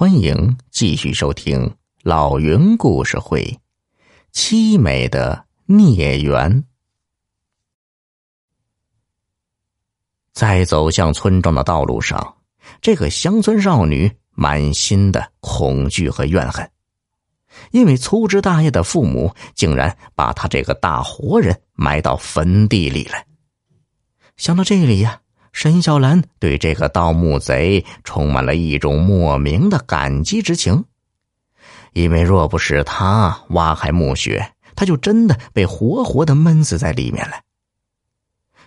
欢迎继续收听老云故事会，《凄美的孽缘》。在走向村庄的道路上，这个乡村少女满心的恐惧和怨恨，因为粗枝大叶的父母竟然把她这个大活人埋到坟地里了。想到这里呀。沈小兰对这个盗墓贼充满了一种莫名的感激之情，因为若不是他挖开墓穴，他就真的被活活的闷死在里面了。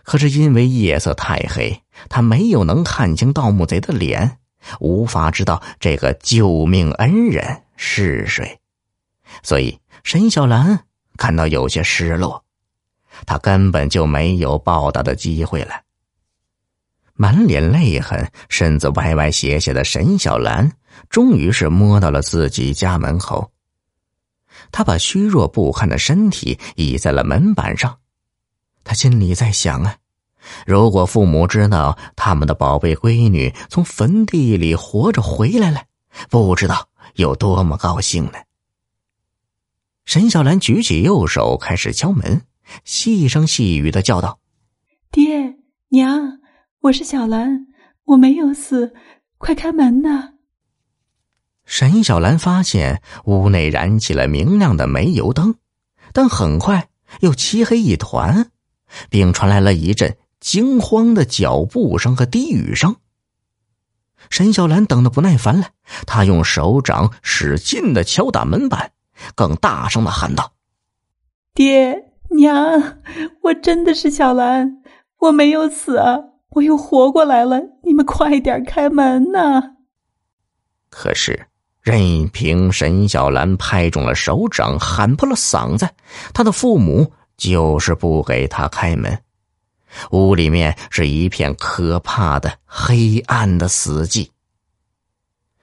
可是因为夜色太黑，他没有能看清盗墓贼的脸，无法知道这个救命恩人是谁，所以沈小兰感到有些失落，他根本就没有报答的机会了。满脸泪痕、身子歪歪斜斜的沈小兰，终于是摸到了自己家门口。他把虚弱不堪的身体倚在了门板上，他心里在想啊，如果父母知道他们的宝贝闺女从坟地里活着回来了，不知道有多么高兴呢。沈小兰举起右手，开始敲门，细声细语的叫道：“爹娘。”我是小兰，我没有死，快开门呐！沈小兰发现屋内燃起了明亮的煤油灯，但很快又漆黑一团，并传来了一阵惊慌的脚步声和低语声。沈小兰等得不耐烦了，她用手掌使劲的敲打门板，更大声的喊道：“爹娘，我真的是小兰，我没有死啊！”我又活过来了，你们快点开门呐！可是，任凭沈小兰拍中了手掌，喊破了嗓子，他的父母就是不给他开门。屋里面是一片可怕的黑暗的死寂。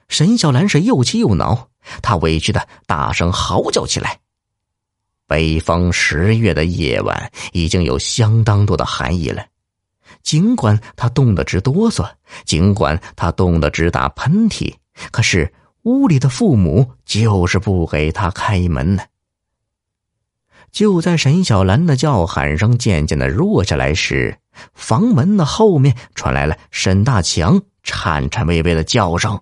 沈小兰是又气又恼，她委屈的大声嚎叫起来。北方十月的夜晚已经有相当多的寒意了。尽管他冻得直哆嗦，尽管他冻得直打喷嚏，可是屋里的父母就是不给他开门呢。就在沈小兰的叫喊声渐渐的弱下来时，房门的后面传来了沈大强颤颤巍巍的叫声，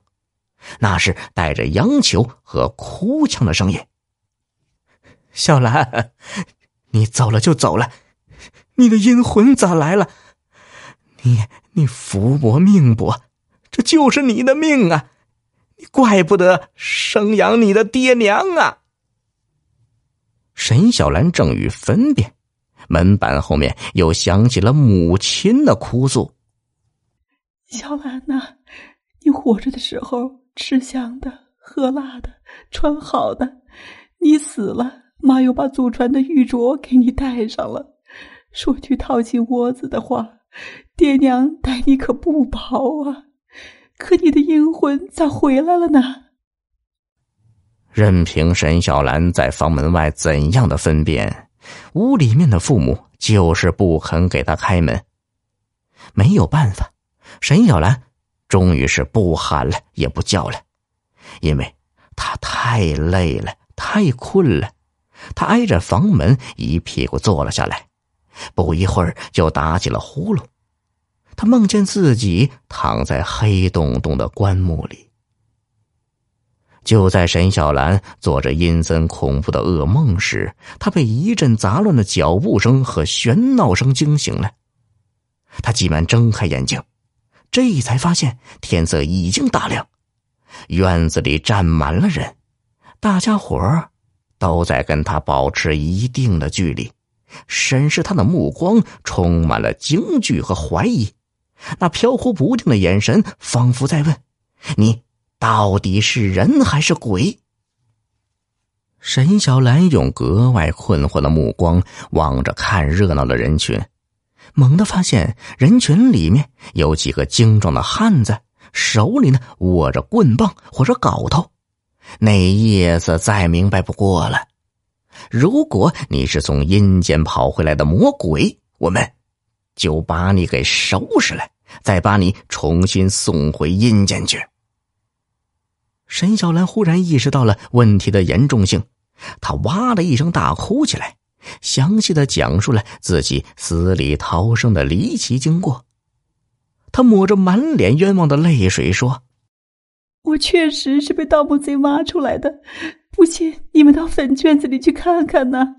那是带着央求和哭腔的声音：“小兰，你走了就走了，你的阴魂咋来了？”你你福薄命薄，这就是你的命啊！你怪不得生养你的爹娘啊！沈小兰正欲分辨，门板后面又响起了母亲的哭诉：“小兰呐，你活着的时候吃香的、喝辣的、穿好的，你死了，妈又把祖传的玉镯给你戴上了。说句套进窝子的话。”爹娘待你可不薄啊，可你的阴魂咋回来了呢？任凭沈小兰在房门外怎样的分辨，屋里面的父母就是不肯给他开门。没有办法，沈小兰终于是不喊了，也不叫了，因为他太累了，太困了。他挨着房门一屁股坐了下来，不一会儿就打起了呼噜。他梦见自己躺在黑洞洞的棺木里。就在沈小兰做着阴森恐怖的噩梦时，他被一阵杂乱的脚步声和喧闹声惊醒了。他急忙睁开眼睛，这才发现天色已经大亮，院子里站满了人，大家伙都在跟他保持一定的距离，审视他的目光充满了惊惧和怀疑。那飘忽不定的眼神，仿佛在问：“你到底是人还是鬼？”沈小兰用格外困惑的目光望着看热闹的人群，猛地发现人群里面有几个精壮的汉子，手里呢握着棍棒或者镐头，那意思再明白不过了。如果你是从阴间跑回来的魔鬼，我们。就把你给收拾了，再把你重新送回阴间去。沈小兰忽然意识到了问题的严重性，她哇的一声大哭起来，详细的讲述了自己死里逃生的离奇经过。她抹着满脸冤枉的泪水说：“我确实是被盗墓贼挖出来的，不信你们到坟圈子里去看看呢。”